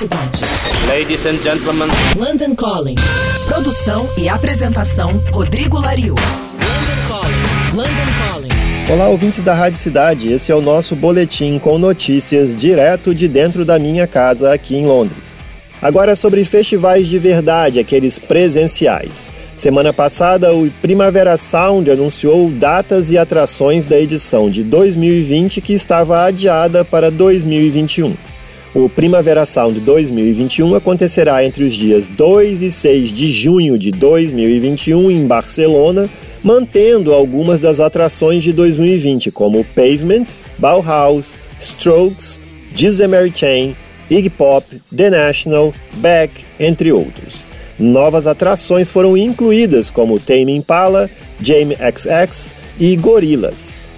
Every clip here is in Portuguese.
Cidade. Ladies and gentlemen. London Calling. Produção e apresentação Rodrigo Lariu. London Calling. London Calling. Olá, ouvintes da Rádio Cidade. Esse é o nosso boletim com notícias direto de dentro da minha casa aqui em Londres. Agora sobre festivais de verdade, aqueles presenciais. Semana passada, o Primavera Sound anunciou datas e atrações da edição de 2020 que estava adiada para 2021. O Primavera Sound 2021 acontecerá entre os dias 2 e 6 de junho de 2021 em Barcelona, mantendo algumas das atrações de 2020, como Pavement, Bauhaus, Strokes, Gizemer Chain, Iggy Pop, The National, Beck, entre outros. Novas atrações foram incluídas como Tame Impala, Jamie XX e Gorillaz.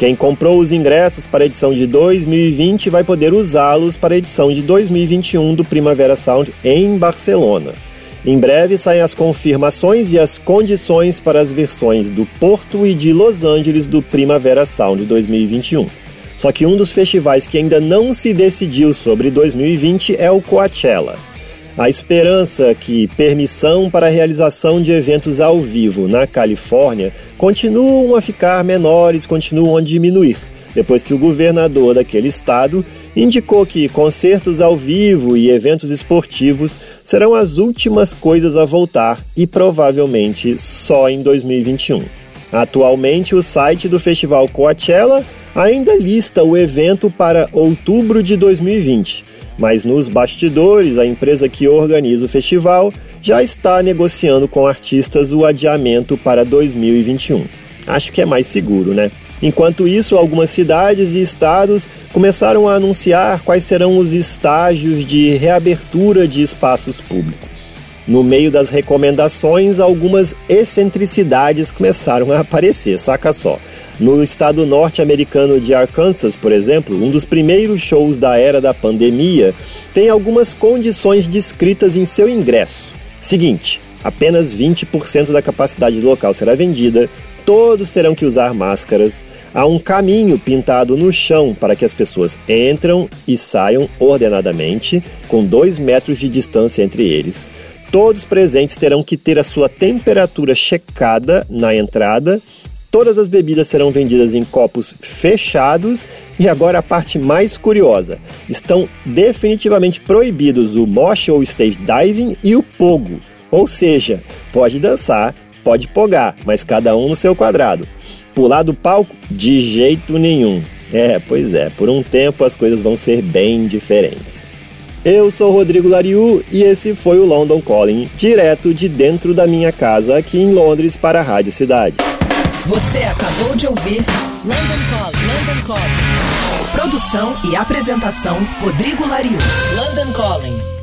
Quem comprou os ingressos para a edição de 2020 vai poder usá-los para a edição de 2021 do Primavera Sound em Barcelona. Em breve saem as confirmações e as condições para as versões do Porto e de Los Angeles do Primavera Sound 2021. Só que um dos festivais que ainda não se decidiu sobre 2020 é o Coachella. A esperança que permissão para a realização de eventos ao vivo na Califórnia continuam a ficar menores, continuam a diminuir, depois que o governador daquele estado indicou que concertos ao vivo e eventos esportivos serão as últimas coisas a voltar e provavelmente só em 2021. Atualmente, o site do Festival Coachella ainda lista o evento para outubro de 2020, mas nos bastidores, a empresa que organiza o festival já está negociando com artistas o adiamento para 2021. Acho que é mais seguro, né? Enquanto isso, algumas cidades e estados começaram a anunciar quais serão os estágios de reabertura de espaços públicos. No meio das recomendações, algumas excentricidades começaram a aparecer, saca só. No estado norte-americano de Arkansas, por exemplo, um dos primeiros shows da era da pandemia, tem algumas condições descritas em seu ingresso. Seguinte: apenas 20% da capacidade do local será vendida, todos terão que usar máscaras, há um caminho pintado no chão para que as pessoas entram e saiam ordenadamente, com dois metros de distância entre eles. Todos presentes terão que ter a sua temperatura checada na entrada Todas as bebidas serão vendidas em copos fechados e agora a parte mais curiosa: estão definitivamente proibidos o mosh ou stage diving e o pogo. Ou seja, pode dançar, pode pogar, mas cada um no seu quadrado. Pular do palco? De jeito nenhum. É, pois é, por um tempo as coisas vão ser bem diferentes. Eu sou Rodrigo Lariu e esse foi o London Calling, direto de dentro da minha casa aqui em Londres para a Rádio Cidade. Você acabou de ouvir London Calling. London Calling. Produção e apresentação Rodrigo Lariu. London Calling.